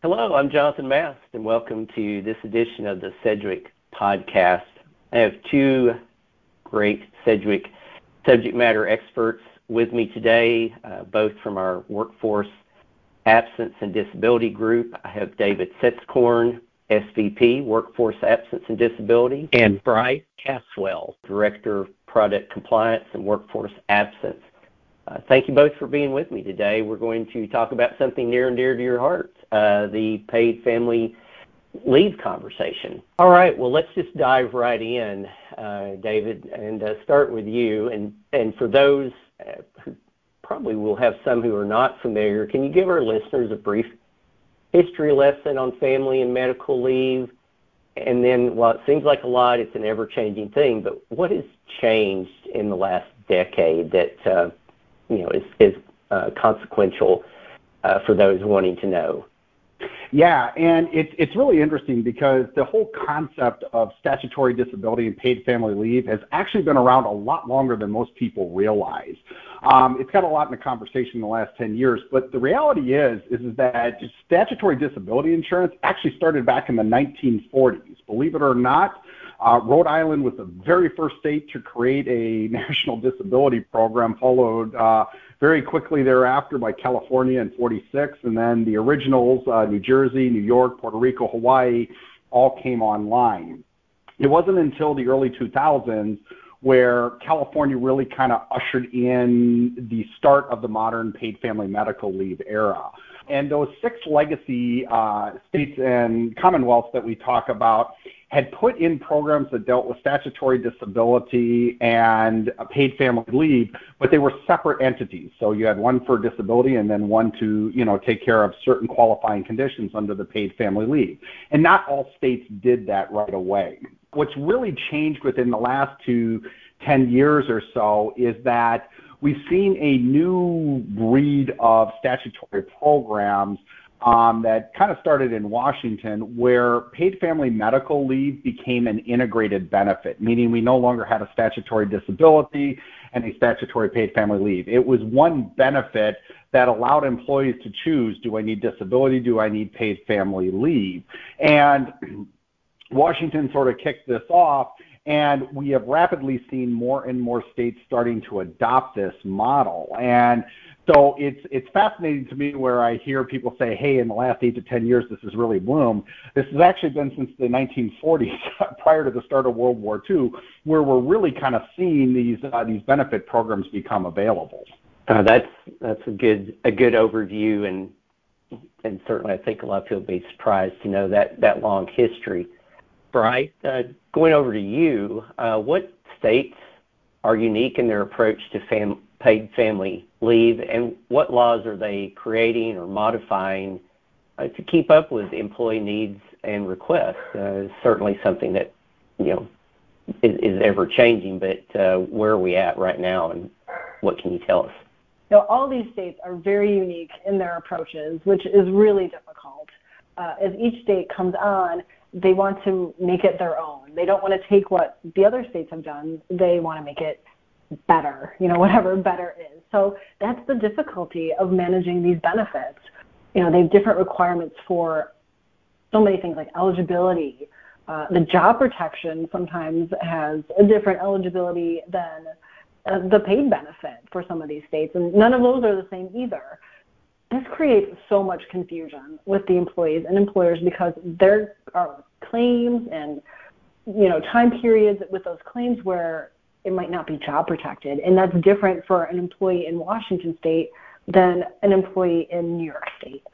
Hello, I'm Jonathan Mast, and welcome to this edition of the Sedgwick Podcast. I have two great Sedgwick subject matter experts with me today, uh, both from our workforce absence and disability group. I have David Setzkorn, SVP, Workforce Absence and Disability, and Brice Caswell, Director of Product Compliance and Workforce Absence. Uh, thank you both for being with me today. We're going to talk about something near and dear to your heart, uh, the paid family leave conversation. All right, well, let's just dive right in, uh, David, and start with you. And, and for those who probably will have some who are not familiar, can you give our listeners a brief history lesson on family and medical leave? And then, while it seems like a lot, it's an ever changing thing, but what has changed in the last decade that uh, you know is, is uh, consequential uh, for those wanting to know? Yeah, and it's it's really interesting because the whole concept of statutory disability and paid family leave has actually been around a lot longer than most people realize. Um, it's got a lot in the conversation in the last 10 years, but the reality is is, is that statutory disability insurance actually started back in the 1940s. Believe it or not, uh, Rhode Island was the very first state to create a national disability program, followed uh, very quickly thereafter by California in 46, and then the originals, uh, New Jersey, New York, Puerto Rico, Hawaii, all came online. It wasn't until the early 2000s where California really kind of ushered in the start of the modern paid family medical leave era. And those six legacy uh, states and commonwealths that we talk about had put in programs that dealt with statutory disability and paid family leave, but they were separate entities. So you had one for disability and then one to, you know, take care of certain qualifying conditions under the paid family leave. And not all states did that right away. What's really changed within the last two 10 years or so is that we've seen a new breed of statutory programs um, that kind of started in Washington, where paid family medical leave became an integrated benefit, meaning we no longer had a statutory disability and a statutory paid family leave. It was one benefit that allowed employees to choose do I need disability, do I need paid family leave? And Washington sort of kicked this off and we have rapidly seen more and more states starting to adopt this model. And so it's it's fascinating to me where I hear people say, "Hey, in the last eight to ten years, this has really bloomed." This has actually been since the 1940s, prior to the start of World War II, where we're really kind of seeing these uh, these benefit programs become available. Uh, that's that's a good a good overview, and and certainly I think a lot of people will be surprised to know that that long history. Brice, uh, going over to you, uh, what states are unique in their approach to fam- paid family leave, and what laws are they creating or modifying uh, to keep up with employee needs and requests? Uh, certainly something that you know is, is ever changing, but uh, where are we at right now, and what can you tell us? Know, all these states are very unique in their approaches, which is really difficult. Uh, as each state comes on, they want to make it their own. They don't want to take what the other states have done. They want to make it better, you know, whatever better is. So that's the difficulty of managing these benefits. You know, they have different requirements for so many things like eligibility. Uh, the job protection sometimes has a different eligibility than uh, the paid benefit for some of these states, and none of those are the same either this creates so much confusion with the employees and employers because there are claims and you know time periods with those claims where it might not be job protected and that's different for an employee in Washington state than an employee in New York state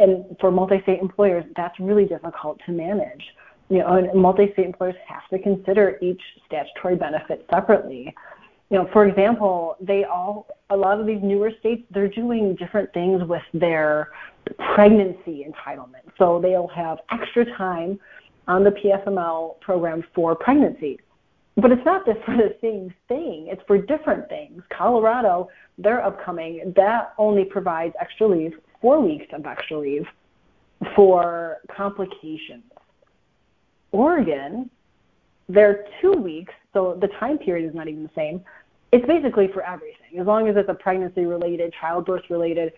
and for multi-state employers that's really difficult to manage you know and multi-state employers have to consider each statutory benefit separately you know, for example, they all, a lot of these newer states, they're doing different things with their pregnancy entitlement. So they'll have extra time on the PFML program for pregnancy. But it's not just for the same thing, it's for different things. Colorado, they're upcoming, that only provides extra leave, four weeks of extra leave for complications. Oregon, they're two weeks so the time period is not even the same. It's basically for everything. As long as it's a pregnancy related, childbirth related,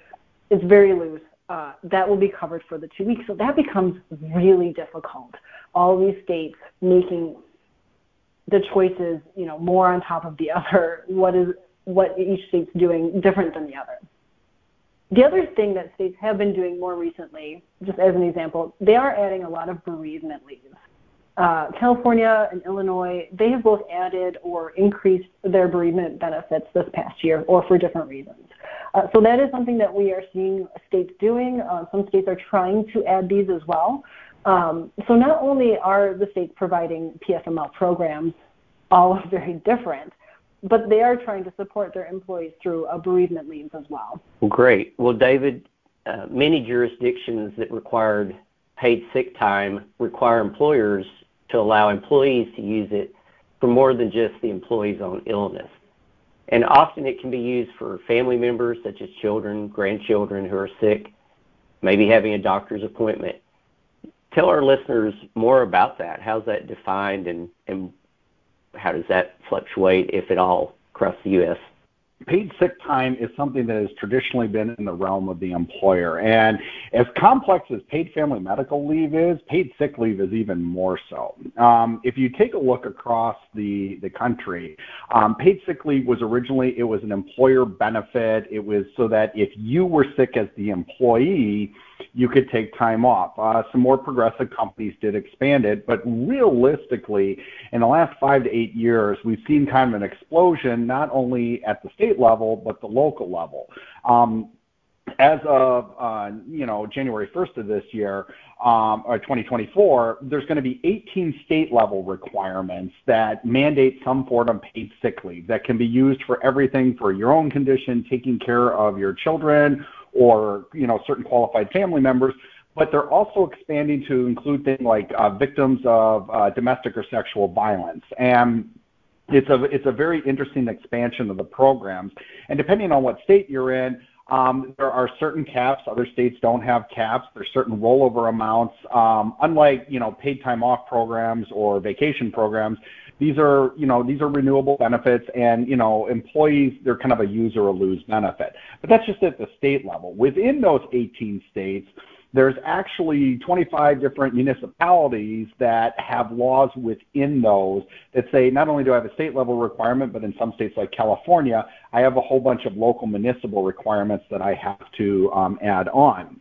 it's very loose. uh, that will be covered for the two weeks. So that becomes really difficult. All these states making the choices, you know, more on top of the other. What is what each state's doing different than the other. The other thing that states have been doing more recently, just as an example, they are adding a lot of bereavement leave. Uh, California and Illinois, they have both added or increased their bereavement benefits this past year, or for different reasons. Uh, so that is something that we are seeing states doing. Uh, some states are trying to add these as well. Um, so not only are the states providing PFML programs, all very different, but they are trying to support their employees through bereavement leave as well. Well, great. Well, David, uh, many jurisdictions that required paid sick time require employers to allow employees to use it for more than just the employee's own illness. And often it can be used for family members such as children, grandchildren who are sick, maybe having a doctor's appointment. Tell our listeners more about that. How's that defined and, and how does that fluctuate, if at all, across the U.S.? paid sick time is something that has traditionally been in the realm of the employer. And as complex as paid family medical leave is, paid sick leave is even more so. Um, if you take a look across the, the country, um, paid sick leave was originally, it was an employer benefit. It was so that if you were sick as the employee, you could take time off. Uh, some more progressive companies did expand it, but realistically, in the last five to eight years, we've seen kind of an explosion, not only at the state level, but the local level. Um, as of uh, you know January 1st of this year, um, or 2024, there's going to be 18 state level requirements that mandate some form of paid sick leave that can be used for everything for your own condition, taking care of your children, or you know certain qualified family members, but they're also expanding to include things like uh, victims of uh, domestic or sexual violence. And it's a it's a very interesting expansion of the programs. And depending on what state you're in, um, there are certain caps. Other states don't have caps. There's certain rollover amounts. Um, unlike you know paid time off programs or vacation programs, these are, you know, these are renewable benefits and, you know, employees, they're kind of a use or lose benefit. But that's just at the state level. Within those 18 states, there's actually 25 different municipalities that have laws within those that say not only do I have a state level requirement, but in some states like California, I have a whole bunch of local municipal requirements that I have to um, add on.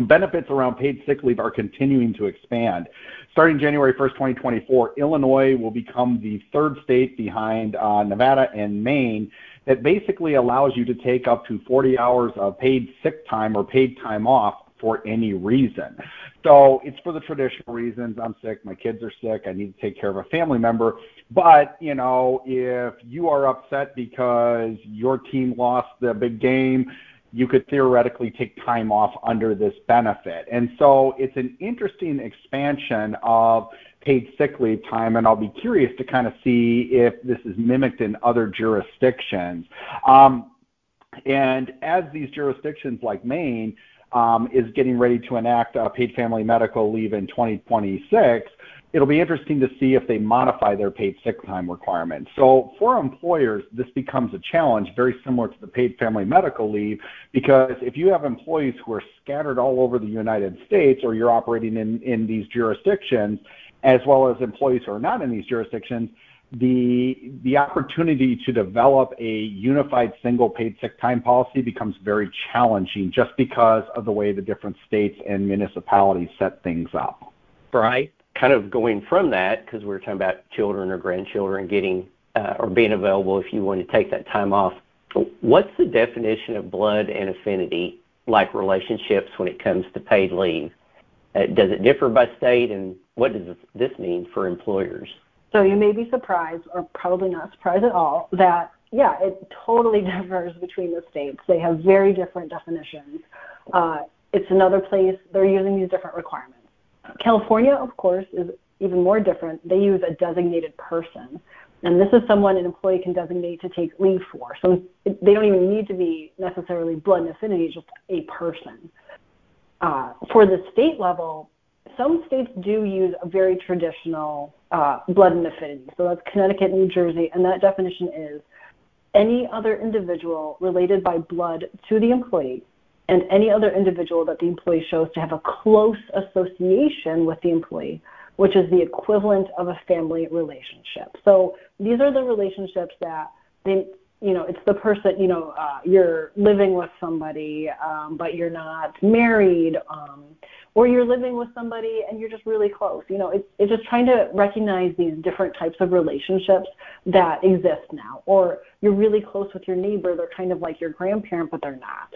Benefits around paid sick leave are continuing to expand. Starting January 1st, 2024, Illinois will become the third state behind uh, Nevada and Maine that basically allows you to take up to 40 hours of paid sick time or paid time off for any reason. So it's for the traditional reasons. I'm sick, my kids are sick, I need to take care of a family member. But, you know, if you are upset because your team lost the big game, you could theoretically take time off under this benefit. And so it's an interesting expansion of paid sick leave time, and I'll be curious to kind of see if this is mimicked in other jurisdictions. Um, and as these jurisdictions like Maine um, is getting ready to enact uh, paid family medical leave in 2026, it'll be interesting to see if they modify their paid sick time requirements. So for employers, this becomes a challenge very similar to the paid family medical leave because if you have employees who are scattered all over the United States or you're operating in, in these jurisdictions, as well as employees who are not in these jurisdictions, the the opportunity to develop a unified single paid sick time policy becomes very challenging just because of the way the different states and municipalities set things up. Right kind of going from that, because we are talking about children or grandchildren getting uh, or being available if you want to take that time off, what's the definition of blood and affinity like relationships when it comes to paid leave? Uh, does it differ by state, and what does this mean for employers? So you may be surprised, or probably not surprised at all, that yeah, it totally differs between the states. They have very different definitions. Uh, it's another place they're using these different requirements. California, of course, is even more different. They use a designated person. And this is someone an employee can designate to take leave for. So they don't even need to be necessarily blood and affinity, just a person. Uh, for the state level, some states do use a very traditional uh, blood and affinity. So that's Connecticut, New Jersey, and that definition is any other individual related by blood to the employee and any other individual that the employee shows to have a close association with the employee, which is the equivalent of a family relationship. So these are the relationships that they, you know, it's the person, you know, uh, you're living with somebody, um, but you're not married, um, or you're living with somebody and you're just really close. You know, it's, it's just trying to recognize these different types of relationships that exist now. Or you're really close with your neighbor, they're kind of like your grandparent, but they're not.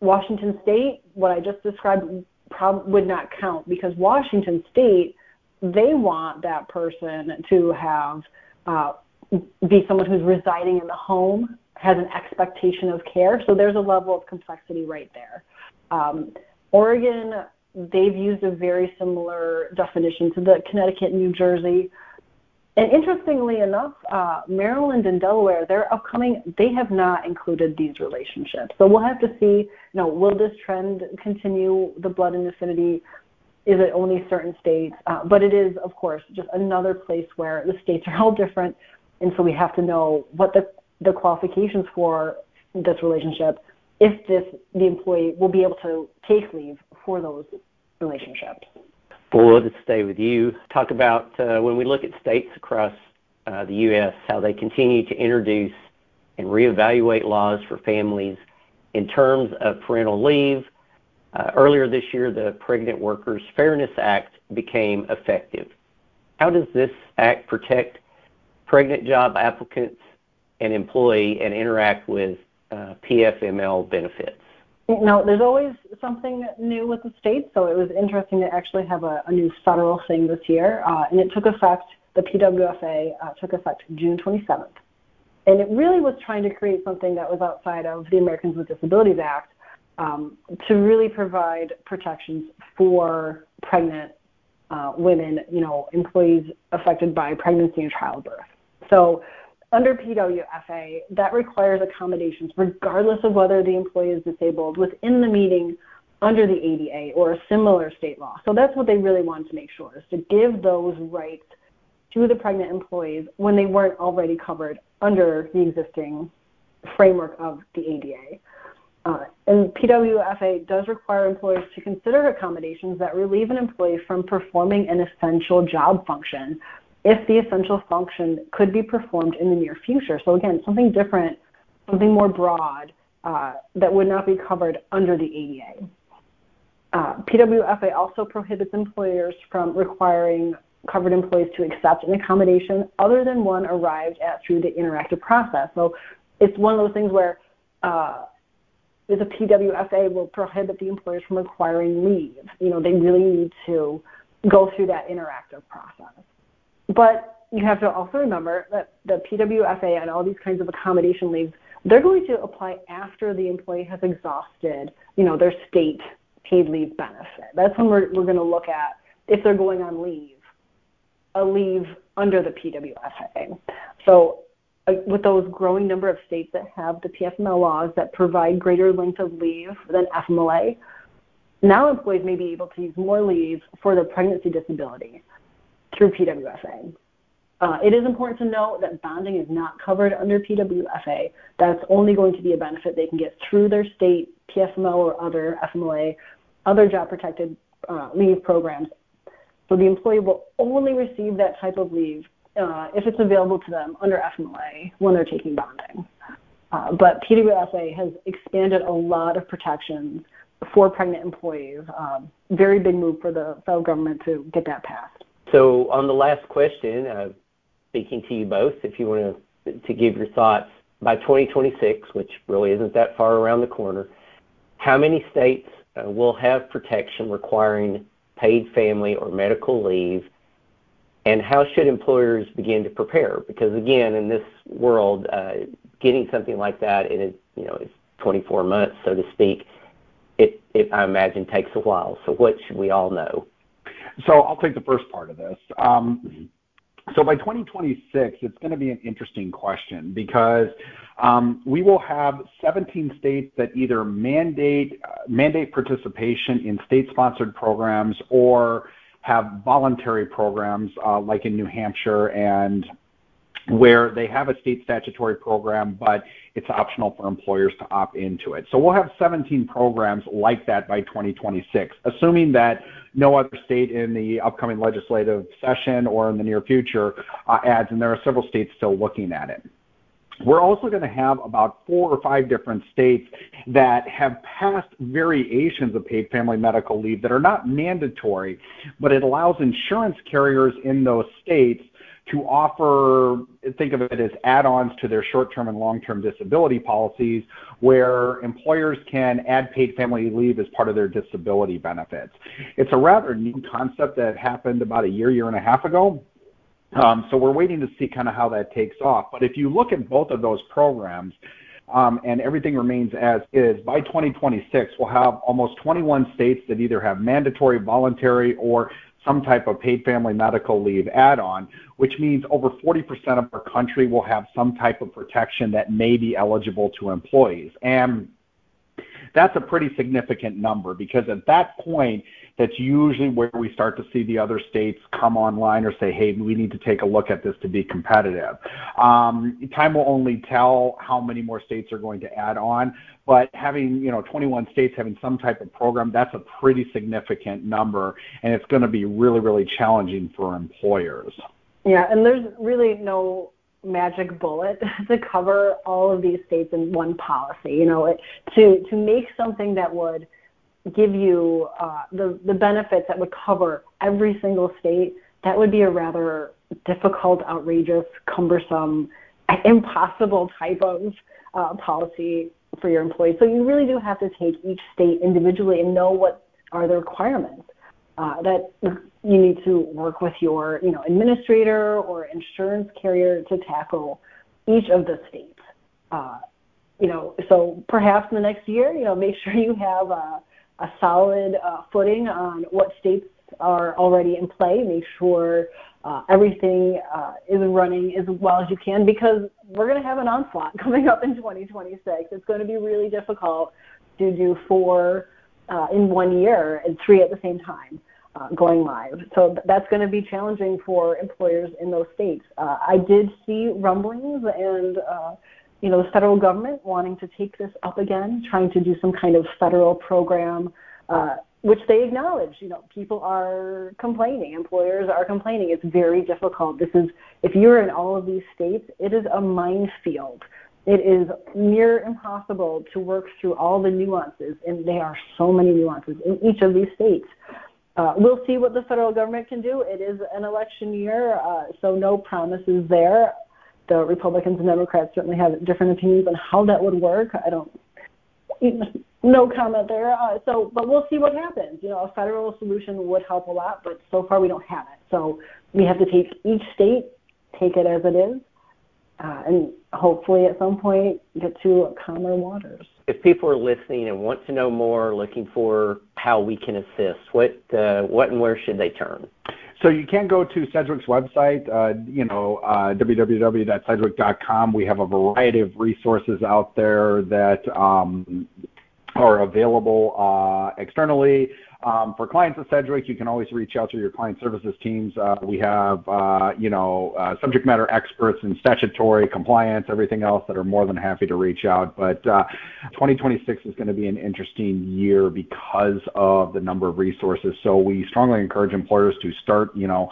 Washington State, what I just described, prob- would not count because Washington State, they want that person to have uh, be someone who's residing in the home, has an expectation of care. So there's a level of complexity right there. Um, Oregon, they've used a very similar definition to the Connecticut, New Jersey. And interestingly enough, uh, Maryland and Delaware, they're upcoming, they have not included these relationships. So we'll have to see, you know, will this trend continue, the blood and affinity? Is it only certain states? Uh, but it is, of course, just another place where the states are all different. And so we have to know what the, the qualifications for this relationship, if this the employee will be able to take leave for those relationships. Well, we'll stay with you. Talk about uh, when we look at states across uh, the U.S., how they continue to introduce and reevaluate laws for families in terms of parental leave. Uh, earlier this year, the Pregnant Workers Fairness Act became effective. How does this act protect pregnant job applicants and employee and interact with PFML benefits? No, there's always something new with the state, so it was interesting to actually have a, a new federal thing this year, uh, and it took effect. The PWFA uh, took effect June 27th, and it really was trying to create something that was outside of the Americans with Disabilities Act um, to really provide protections for pregnant uh, women, you know, employees affected by pregnancy and childbirth. So under PWFA, that requires accommodations regardless of whether the employee is disabled within the meeting under the ADA or a similar state law. So that's what they really wanted to make sure is to give those rights to the pregnant employees when they weren't already covered under the existing framework of the ADA. Uh, and PWFA does require employers to consider accommodations that relieve an employee from performing an essential job function if the essential function could be performed in the near future. So again, something different, something more broad uh, that would not be covered under the ADA. Uh, PWFA also prohibits employers from requiring covered employees to accept an accommodation other than one arrived at through the interactive process. So it's one of those things where uh, the PWFA will prohibit the employers from requiring leave. You know, they really need to go through that interactive process. But you have to also remember that the PWFA and all these kinds of accommodation leaves, they're going to apply after the employee has exhausted, you know, their state paid leave benefit. That's when we're, we're going to look at if they're going on leave, a leave under the PWFA. So uh, with those growing number of states that have the PFML laws that provide greater length of leave than FMLA, now employees may be able to use more leave for their pregnancy disability through PWFA. Uh, it is important to note that bonding is not covered under PWFA. That's only going to be a benefit they can get through their state PFML or other FMLA, other job protected uh, leave programs. So the employee will only receive that type of leave uh, if it's available to them under FMLA when they're taking bonding. Uh, but PWFA has expanded a lot of protections for pregnant employees. Um, very big move for the federal government to get that passed. So on the last question, uh, speaking to you both, if you want to, to give your thoughts, by 2026, which really isn't that far around the corner, how many states uh, will have protection requiring paid family or medical leave, and how should employers begin to prepare? Because again, in this world, uh, getting something like that, it is, you know, it's 24 months, so to speak. It, it, I imagine, takes a while. So what should we all know? So I'll take the first part of this. Um, so by 2026, it's going to be an interesting question because um, we will have 17 states that either mandate uh, mandate participation in state-sponsored programs or have voluntary programs uh, like in New Hampshire and where they have a state statutory program, but it's optional for employers to opt into it. So we'll have 17 programs like that by 2026, assuming that no other state in the upcoming legislative session or in the near future uh, adds, and there are several states still looking at it. We're also going to have about four or five different states that have passed variations of paid family medical leave that are not mandatory, but it allows insurance carriers in those states to offer, think of it as add-ons to their short-term and long-term disability policies where employers can add paid family leave as part of their disability benefits. It's a rather new concept that happened about a year, year and a half ago. Um, so we're waiting to see kind of how that takes off. But if you look at both of those programs, um, and everything remains as is, by 2026, we'll have almost 21 states that either have mandatory, voluntary, or some type of paid family medical leave add-on, which means over 40% of our country will have some type of protection that may be eligible to employees. And that's a pretty significant number because at that point, that's usually where we start to see the other states come online or say, hey, we need to take a look at this to be competitive. Um, time will only tell how many more states are going to add on, but having you know 21 states having some type of program, that's a pretty significant number, and it's going to be really, really challenging for employers. Yeah, and there's really no magic bullet to cover all of these states in one policy. You know, it, to to make something that would give you uh, the the benefits that would cover every single state, that would be a rather difficult, outrageous, cumbersome, impossible type of uh, policy for your employees. So you really do have to take each state individually and know what are the requirements. Uh, that you need to work with your, you know, administrator or insurance carrier to tackle each of the states. Uh, you know, so perhaps in the next year, you know, make sure you have a, a solid uh, footing on what states are already in play. Make sure uh, everything uh, is running as well as you can because we're going to have an onslaught coming up in 2026. It's going to be really difficult to do four uh, in one year and three at the same time uh, going live. So that's going to be challenging for employers in those states. Uh, I did see rumblings and uh, you know the federal government wanting to take this up again, trying to do some kind of federal program, uh, which they acknowledge. You know, people are complaining, employers are complaining. It's very difficult. This is if you're in all of these states, it is a minefield. It is near impossible to work through all the nuances, and there are so many nuances in each of these states. Uh, we'll see what the federal government can do. It is an election year, uh, so no promises there. The Republicans and Democrats certainly have different opinions on how that would work. I don't, no comment there. Uh, so, but we'll see what happens. You know, a federal solution would help a lot, but so far we don't have it. So we have to take each state, take it as it is, uh, and hopefully at some point get to calmer waters. If people are listening and want to know more, looking for how we can assist, what uh, what and where should they turn? So you can go to Sedgwick's website, uh, you know, uh, www.sedgwick.com. We have a variety of resources out there that um, are available uh, externally. Um, for clients at Sedgwick, you can always reach out to your client services teams. Uh, we have, uh, you know, uh, subject matter experts in statutory compliance, everything else that are more than happy to reach out. But uh, 2026 is going to be an interesting year because of the number of resources. So we strongly encourage employers to start, you know,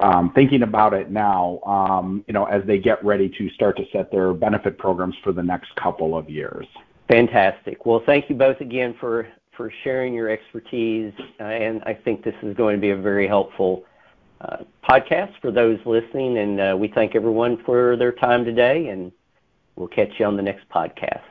um, thinking about it now, um, you know, as they get ready to start to set their benefit programs for the next couple of years. Fantastic. Well, thank you both again for for sharing your expertise, uh, and I think this is going to be a very helpful uh, podcast for those listening. And uh, we thank everyone for their time today, and we'll catch you on the next podcast.